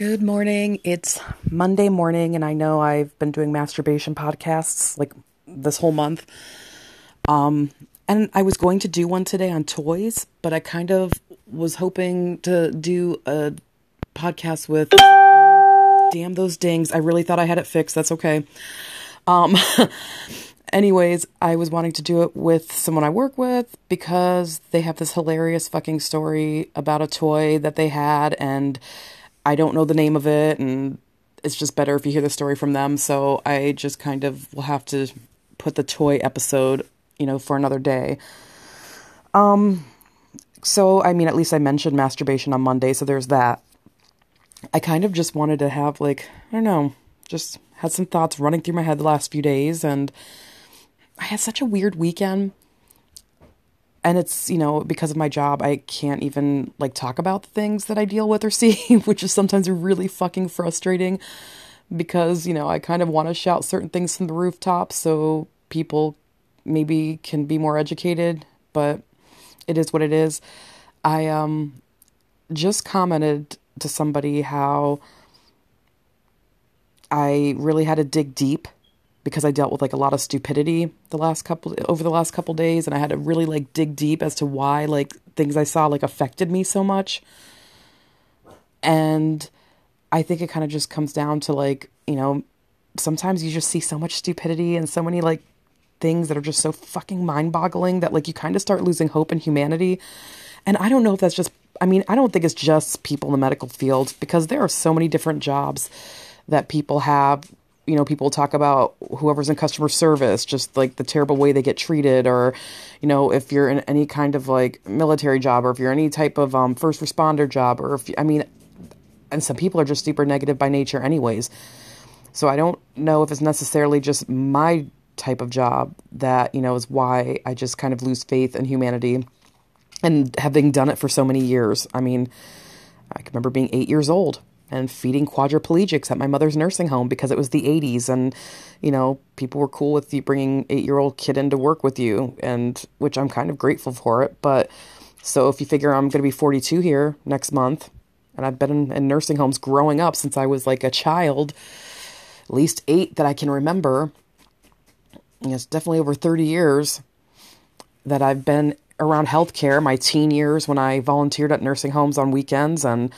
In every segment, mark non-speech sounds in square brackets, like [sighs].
Good morning. It's Monday morning, and I know I've been doing masturbation podcasts like this whole month. Um, and I was going to do one today on toys, but I kind of was hoping to do a podcast with. Damn those dings! I really thought I had it fixed. That's okay. Um, [laughs] anyways, I was wanting to do it with someone I work with because they have this hilarious fucking story about a toy that they had and I don't know the name of it and it's just better if you hear the story from them. So I just kind of will have to put the toy episode, you know, for another day. Um so I mean at least I mentioned masturbation on Monday, so there's that. I kind of just wanted to have like, I don't know, just had some thoughts running through my head the last few days and I had such a weird weekend. And it's, you know, because of my job, I can't even like talk about the things that I deal with or [laughs] see, which is sometimes really fucking frustrating because, you know, I kind of want to shout certain things from the rooftop so people maybe can be more educated, but it is what it is. I um just commented to somebody how I really had to dig deep because I dealt with like a lot of stupidity the last couple over the last couple days and I had to really like dig deep as to why like things I saw like affected me so much. And I think it kind of just comes down to like, you know, sometimes you just see so much stupidity and so many like things that are just so fucking mind-boggling that like you kind of start losing hope in humanity. And I don't know if that's just I mean, I don't think it's just people in the medical field because there are so many different jobs that people have you know people talk about whoever's in customer service just like the terrible way they get treated or you know if you're in any kind of like military job or if you're any type of um, first responder job or if i mean and some people are just super negative by nature anyways. So i don't know if it's necessarily just my type of job that you know is why i just kind of lose faith in humanity and having done it for so many years. I mean i can remember being eight years old and feeding quadriplegics at my mother's nursing home because it was the 80s and you know people were cool with you bringing 8-year-old kid in to work with you and which I'm kind of grateful for it. But so if you figure I'm going to be 42 here next month and I've been in, in nursing homes growing up since I was like a child at least 8 that I can remember it's definitely over 30 years that I've been around healthcare my teen years when I volunteered at nursing homes on weekends and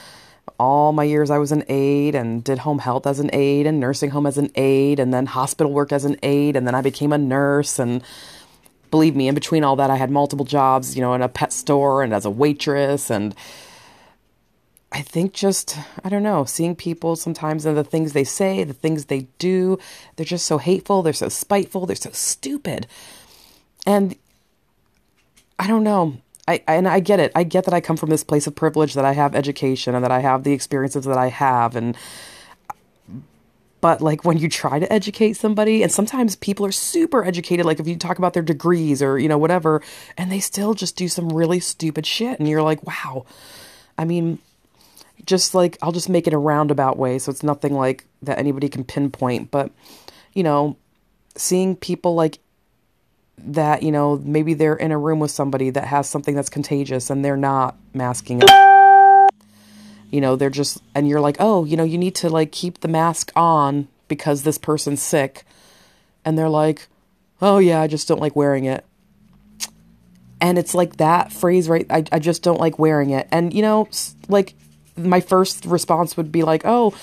all my years I was an aide and did home health as an aide and nursing home as an aide and then hospital work as an aide and then I became a nurse and believe me in between all that I had multiple jobs, you know, in a pet store and as a waitress and I think just I don't know, seeing people sometimes and the things they say, the things they do, they're just so hateful, they're so spiteful, they're so stupid. And I don't know. I, and I get it. I get that I come from this place of privilege, that I have education, and that I have the experiences that I have, and but like when you try to educate somebody, and sometimes people are super educated, like if you talk about their degrees or you know whatever, and they still just do some really stupid shit, and you're like, wow. I mean, just like I'll just make it a roundabout way, so it's nothing like that anybody can pinpoint, but you know, seeing people like that, you know, maybe they're in a room with somebody that has something that's contagious and they're not masking up. You know, they're just, and you're like, oh, you know, you need to like keep the mask on because this person's sick. And they're like, oh, yeah, I just don't like wearing it. And it's like that phrase, right? I, I just don't like wearing it. And, you know, like my first response would be like, oh,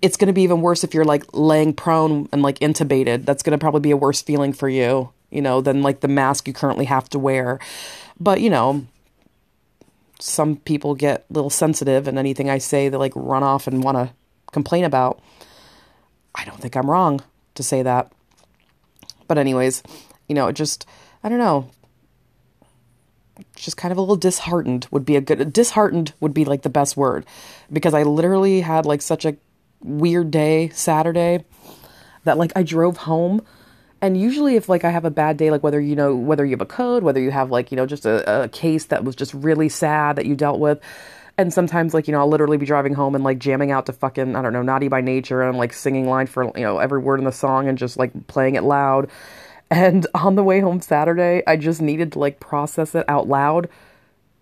it's going to be even worse if you're like laying prone and like intubated. That's going to probably be a worse feeling for you you know, than like the mask you currently have to wear. But, you know, some people get a little sensitive and anything I say they like run off and want to complain about. I don't think I'm wrong to say that. But anyways, you know, it just I don't know. Just kind of a little disheartened would be a good disheartened would be like the best word because I literally had like such a weird day Saturday that like I drove home and usually if like i have a bad day like whether you know whether you have a code whether you have like you know just a, a case that was just really sad that you dealt with and sometimes like you know i'll literally be driving home and like jamming out to fucking i don't know naughty by nature and like singing line for you know every word in the song and just like playing it loud. [laughs] And on the way home saturday i just needed to like process it out loud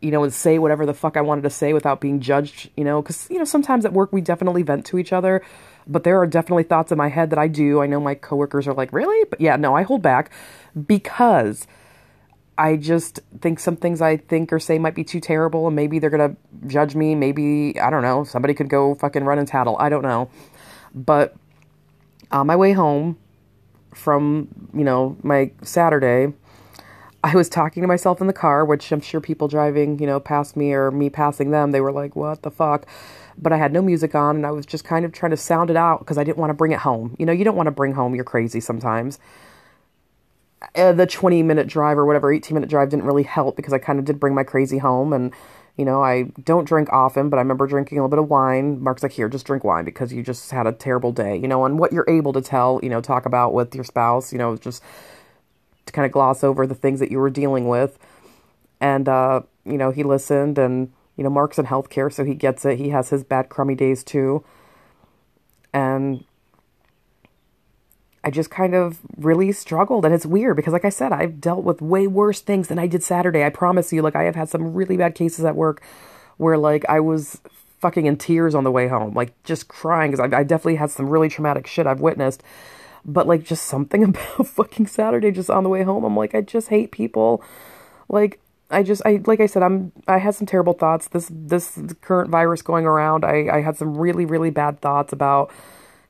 you know, and say whatever the fuck I wanted to say without being judged, you know, because, you know, sometimes at work we definitely vent to each other, but there are definitely thoughts in my head that I do. I know my coworkers are like, really? But yeah, no, I hold back because I just think some things I think or say might be too terrible and maybe they're going to judge me. Maybe, I don't know, somebody could go fucking run and tattle. I don't know. But on my way home from, you know, my Saturday, I was talking to myself in the car, which I'm sure people driving, you know, past me or me passing them, they were like, what the fuck? But I had no music on and I was just kind of trying to sound it out because I didn't want to bring it home. You know, you don't want to bring home your crazy sometimes. Uh, the 20 minute drive or whatever, 18 minute drive didn't really help because I kind of did bring my crazy home. And, you know, I don't drink often, but I remember drinking a little bit of wine. Mark's like, here, just drink wine because you just had a terrible day, you know, and what you're able to tell, you know, talk about with your spouse, you know, just to kind of gloss over the things that you were dealing with. And, uh, you know, he listened and, you know, Mark's in healthcare, so he gets it. He has his bad, crummy days too. And I just kind of really struggled. And it's weird because, like I said, I've dealt with way worse things than I did Saturday. I promise you. Like, I have had some really bad cases at work where, like, I was fucking in tears on the way home, like, just crying because I, I definitely had some really traumatic shit I've witnessed but like just something [laughs] about fucking Saturday just on the way home. I'm like, I just hate people. Like, I just, I, like I said, I'm, I had some terrible thoughts. This, this current virus going around, I, I had some really, really bad thoughts about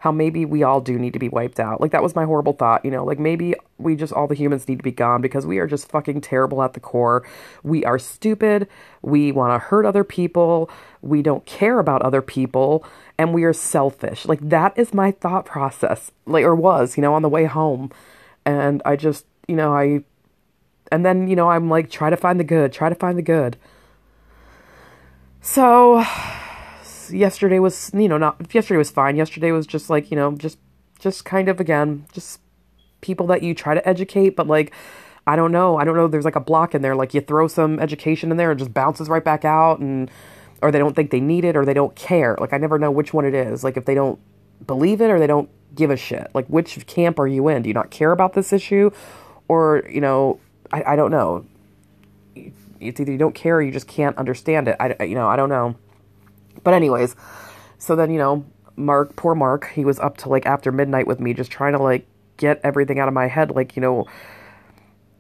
how maybe we all do need to be wiped out. Like that was my horrible thought, you know, like maybe we just all the humans need to be gone because we are just fucking terrible at the core. We are stupid. We want to hurt other people. We don't care about other people and we are selfish. Like that is my thought process. Like or was, you know, on the way home. And I just, you know, I and then, you know, I'm like try to find the good, try to find the good. So [sighs] yesterday was, you know, not yesterday was fine. Yesterday was just like, you know, just just kind of again, just people that you try to educate, but like I don't know. I don't know. There's like a block in there. Like you throw some education in there and just bounces right back out and or they don't think they need it or they don't care. Like I never know which one it is. Like if they don't believe it or they don't give a shit. Like which camp are you in? Do you not care about this issue? Or, you know, I, I don't know. It's either you don't care or you just can't understand it. I, you know, I don't know. But anyways, so then, you know, Mark, poor Mark, he was up to like after midnight with me, just trying to like get everything out of my head. Like, you know,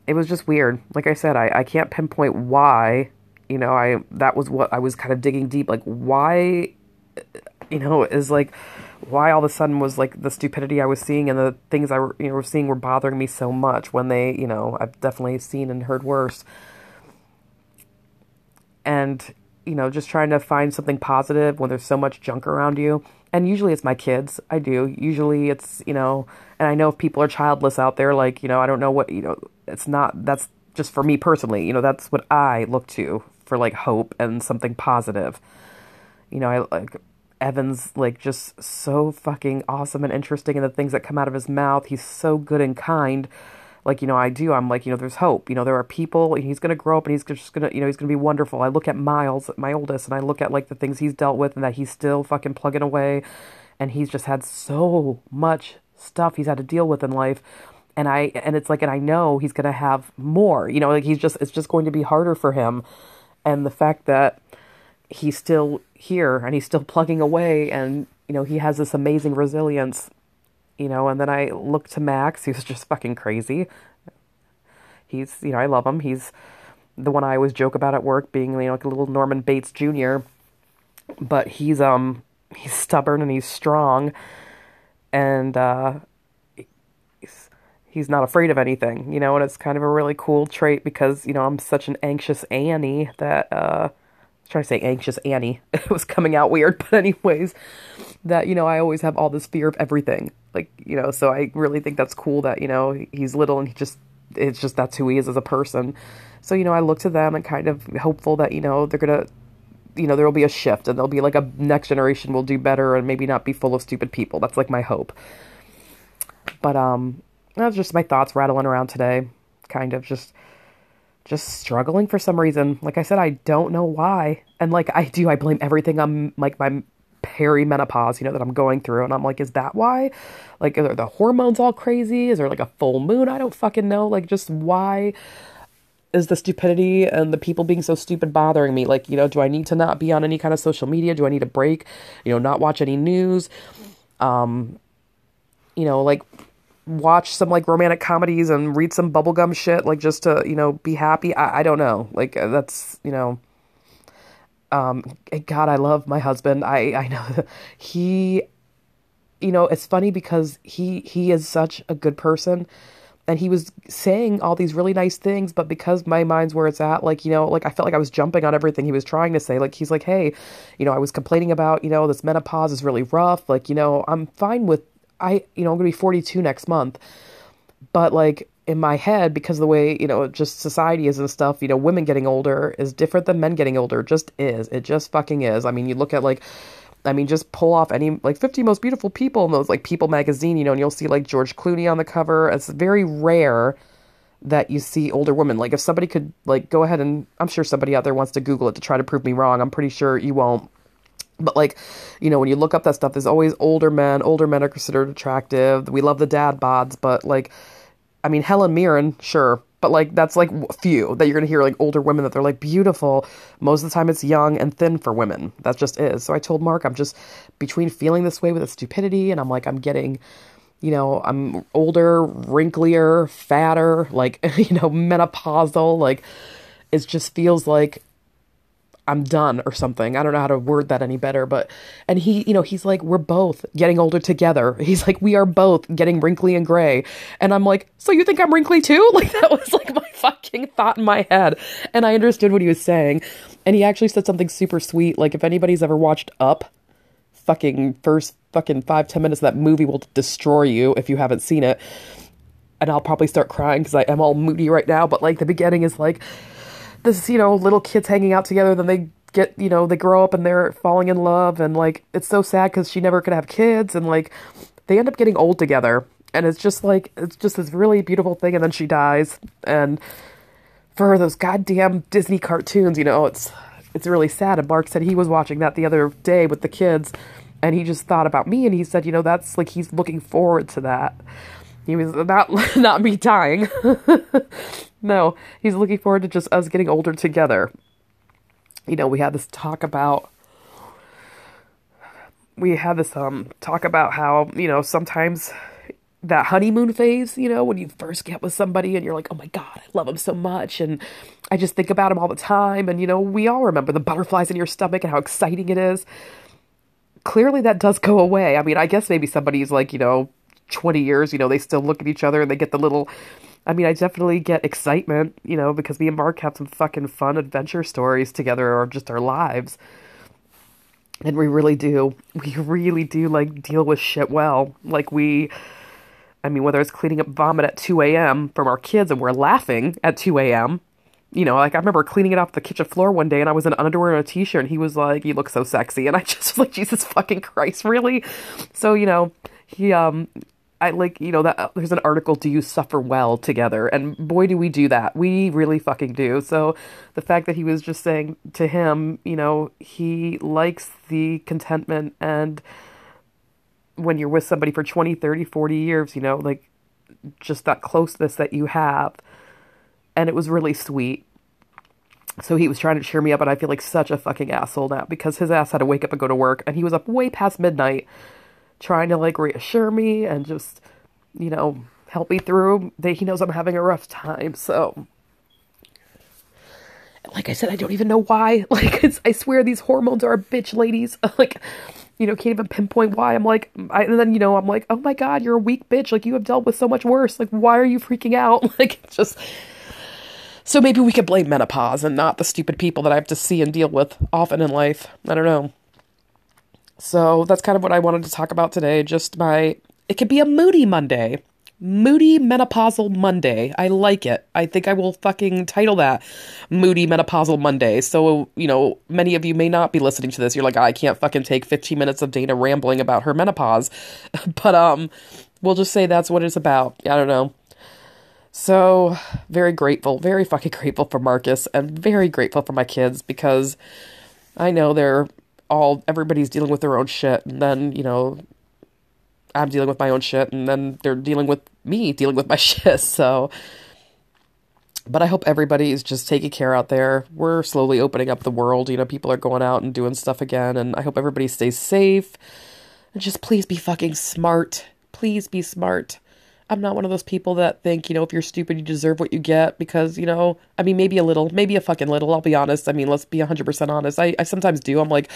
it was just weird. Like I said, I, I can't pinpoint why, you know, I, that was what I was kind of digging deep. Like, why, you know, is like, why all of a sudden was like the stupidity I was seeing and the things I were, you know, were seeing were bothering me so much when they, you know, I've definitely seen and heard worse. And you know, just trying to find something positive when there's so much junk around you. And usually it's my kids. I do. Usually it's, you know, and I know if people are childless out there, like, you know, I don't know what, you know, it's not, that's just for me personally, you know, that's what I look to for like hope and something positive. You know, I like Evan's like just so fucking awesome and interesting and the things that come out of his mouth. He's so good and kind like you know I do. I'm like you know there's hope. You know there are people. He's gonna grow up and he's just gonna you know he's gonna be wonderful. I look at Miles, my oldest, and I look at like the things he's dealt with and that he's still fucking plugging away, and he's just had so much stuff he's had to deal with in life. And I and it's like and I know he's gonna have more. You know like he's just it's just going to be harder for him, and the fact that he's still here and he's still plugging away and you know he has this amazing resilience you know, and then I look to Max, he was [laughs] just fucking crazy. He's, you know, I love him. He's the one I always joke about at work being, you know, like a little Norman Bates Jr. But he's, um, he's stubborn and he's strong and, uh, he's, he's not afraid of anything, you know, and it's kind of a really cool trait because, you know, I'm such an anxious Annie that, uh, trying to say anxious Annie. [laughs] It was coming out weird, but anyways, that you know I always have all this fear of everything. Like you know, so I really think that's cool that you know he's little and he just it's just that's who he is as a person. So you know I look to them and kind of hopeful that you know they're gonna you know there will be a shift and there'll be like a next generation will do better and maybe not be full of stupid people. That's like my hope. But um, that's just my thoughts rattling around today. Kind of just just struggling for some reason. Like I said, I don't know why. And like I do, I blame everything on like my perimenopause, you know, that I'm going through. And I'm like, is that why? Like, are the hormones all crazy? Is there like a full moon? I don't fucking know. Like, just why? is the stupidity and the people being so stupid bothering me? Like, you know, do I need to not be on any kind of social media? Do I need a break? You know, not watch any news? Um, you know, like watch some like romantic comedies and read some bubblegum shit, like just to, you know, be happy. I, I don't know. Like, uh, that's, you know, um, God, I love my husband. I, I know [laughs] he, you know, it's funny because he, he is such a good person and he was saying all these really nice things but because my mind's where it's at like you know like i felt like i was jumping on everything he was trying to say like he's like hey you know i was complaining about you know this menopause is really rough like you know i'm fine with i you know i'm gonna be 42 next month but like in my head because of the way you know just society is and stuff you know women getting older is different than men getting older just is it just fucking is i mean you look at like I mean, just pull off any like 50 most beautiful people in those like People magazine, you know, and you'll see like George Clooney on the cover. It's very rare that you see older women. Like if somebody could like go ahead and I'm sure somebody out there wants to Google it to try to prove me wrong. I'm pretty sure you won't. But like, you know, when you look up that stuff, there's always older men. Older men are considered attractive. We love the dad bods, but like I mean, Helen Mirren, sure, but like that's like few that you're gonna hear like older women that they're like beautiful. Most of the time, it's young and thin for women. That just is. So I told Mark, I'm just between feeling this way with the stupidity, and I'm like, I'm getting, you know, I'm older, wrinklier, fatter, like [laughs] you know, menopausal. Like it just feels like I'm done or something. I don't know how to word that any better, but and he, you know, he's like we're both getting older together. [laughs] He's like we are both getting wrinkly and gray. And I'm like, "So you think I'm wrinkly too?" [laughs] Like that was like my [laughs] fucking thought in my head. And I understood what he was saying. And he actually said something super sweet like if anybody's ever watched Up, fucking first fucking 5 10 minutes of that movie will destroy you if you haven't seen it. And I'll probably start crying cuz I am all moody right now, but like the beginning is like this, you know, little kids hanging out together, then they get, you know, they grow up and they're falling in love, and like it's so sad because she never could have kids, and like they end up getting old together, and it's just like it's just this really beautiful thing, and then she dies, and for her those goddamn Disney cartoons, you know, it's it's really sad. And Mark said he was watching that the other day with the kids, and he just thought about me, and he said, you know, that's like he's looking forward to that. He was not [laughs] not me dying. [laughs] no, he's looking forward to just us getting older together. You know, we had this talk about we had this um talk about how, you know, sometimes that honeymoon phase, you know, when you first get with somebody and you're like, oh my God, I love him so much. And I just think about him all the time. And, you know, we all remember the butterflies in your stomach and how exciting it is. Clearly, that does go away. I mean, I guess maybe somebody's like, you know, 20 years, you know, they still look at each other and they get the little. I mean, I definitely get excitement, you know, because me and Mark have some fucking fun adventure stories together or just our lives. And we really do. We really do, like, deal with shit well. Like, we. I mean, whether it's cleaning up vomit at 2 a.m. from our kids and we're laughing at 2 a.m., you know, like I remember cleaning it off the kitchen floor one day and I was in underwear and a t shirt and he was like, You look so sexy. And I [laughs] just was like, Jesus fucking Christ, really? So, you know, he, um, I like, you know, that uh, there's an article, Do You Suffer Well Together? And boy, do we do that. We really fucking do. So the fact that he was just saying to him, you know, he likes the contentment and when you're with somebody for 20, 30, 40 years, you know, like just that closeness that you have. And it was really sweet. So he was trying to cheer me up, and I feel like such a fucking asshole now because his ass had to wake up and go to work, and he was up way past midnight trying to like reassure me and just, you know, help me through. That he knows I'm having a rough time. So, like I said, I don't even know why. [laughs] Like, I swear these hormones are a bitch, ladies. [laughs] like, you know, can't even pinpoint why. I'm like, I, and then, you know, I'm like, oh my God, you're a weak bitch. Like, you have dealt with so much worse. Like, why are you freaking out? [laughs] Like, just. So maybe we could blame menopause and not the stupid people that I have to see and deal with often in life. I don't know. So that's kind of what I wanted to talk about today. Just my, it could be a moody Monday. Moody Menopausal Monday. I like it. I think I will fucking title that Moody Menopausal Monday. So, you know, many of you may not be listening to this. You're like, I can't fucking take 15 minutes of Dana rambling about her menopause. [laughs] but, um, we'll just say that's what it's about. I don't know. So, very grateful, very fucking grateful for Marcus and very grateful for my kids because I know they're all everybody's dealing with their own shit and then you know i'm dealing with my own shit and then they're dealing with me dealing with my [laughs] shit so But I hope everybody is just taking care out there. We're slowly opening up the world. You know, people are going out and doing stuff again. And I hope everybody stays safe. And just please be fucking smart. Please be smart. I'm not one of those people that think, you know, if you're stupid, you deserve what you get because, you know, I mean, maybe a little, maybe a fucking little, I'll be honest. I mean, let's be 100% honest. I, I sometimes do. I'm like,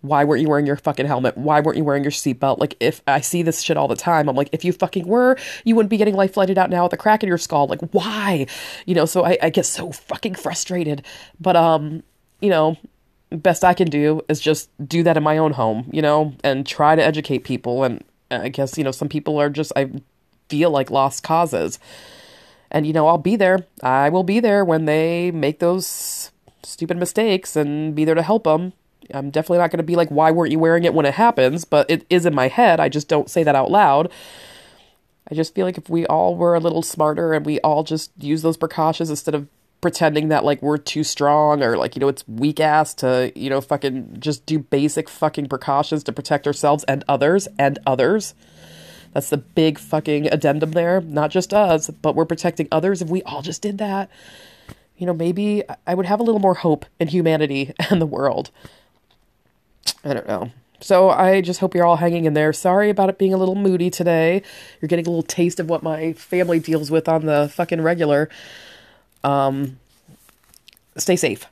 why weren't you wearing your fucking helmet? Why weren't you wearing your seatbelt? Like, if I see this shit all the time, I'm like, if you fucking were, you wouldn't be getting life flighted out now with a crack in your skull. Like, why? You know, so I, I get so fucking frustrated. But, um, you know, best I can do is just do that in my own home, you know, and try to educate people. And I guess, you know, some people are just, I feel like lost causes. And, you know, I'll be there. I will be there when they make those stupid mistakes and be there to help them. I'm definitely not going to be like, why weren't you wearing it when it happens? But it is in my head. I just don't say that out loud. I just feel like if we all were a little smarter and we all just use those precautions instead of pretending that like we're too strong or like, you know, it's weak ass to, you know, fucking just do basic fucking precautions to protect ourselves and others and others. That's the big fucking addendum there. Not just us, but we're protecting others. If we all just did that, you know, maybe I would have a little more hope in humanity [laughs] and the world. I don't know. So I just hope you're all hanging in there. Sorry about it being a little moody today. You're getting a little taste of what my family deals with on the fucking regular. Um, stay safe.